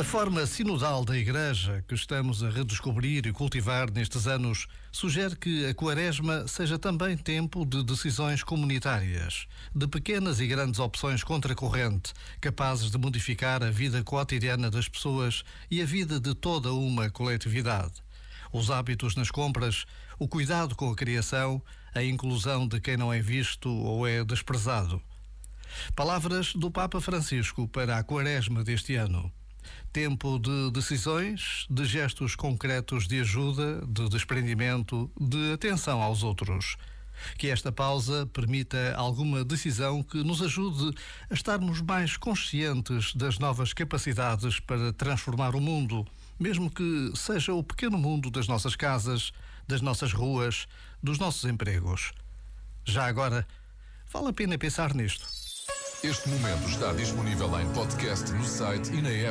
A forma sinodal da Igreja que estamos a redescobrir e cultivar nestes anos sugere que a Quaresma seja também tempo de decisões comunitárias, de pequenas e grandes opções contracorrente, capazes de modificar a vida cotidiana das pessoas e a vida de toda uma coletividade. Os hábitos nas compras, o cuidado com a criação, a inclusão de quem não é visto ou é desprezado. Palavras do Papa Francisco para a Quaresma deste ano. Tempo de decisões, de gestos concretos de ajuda, de desprendimento, de atenção aos outros. Que esta pausa permita alguma decisão que nos ajude a estarmos mais conscientes das novas capacidades para transformar o mundo, mesmo que seja o pequeno mundo das nossas casas, das nossas ruas, dos nossos empregos. Já agora, vale a pena pensar nisto. Este momento está disponível em podcast no site e na app.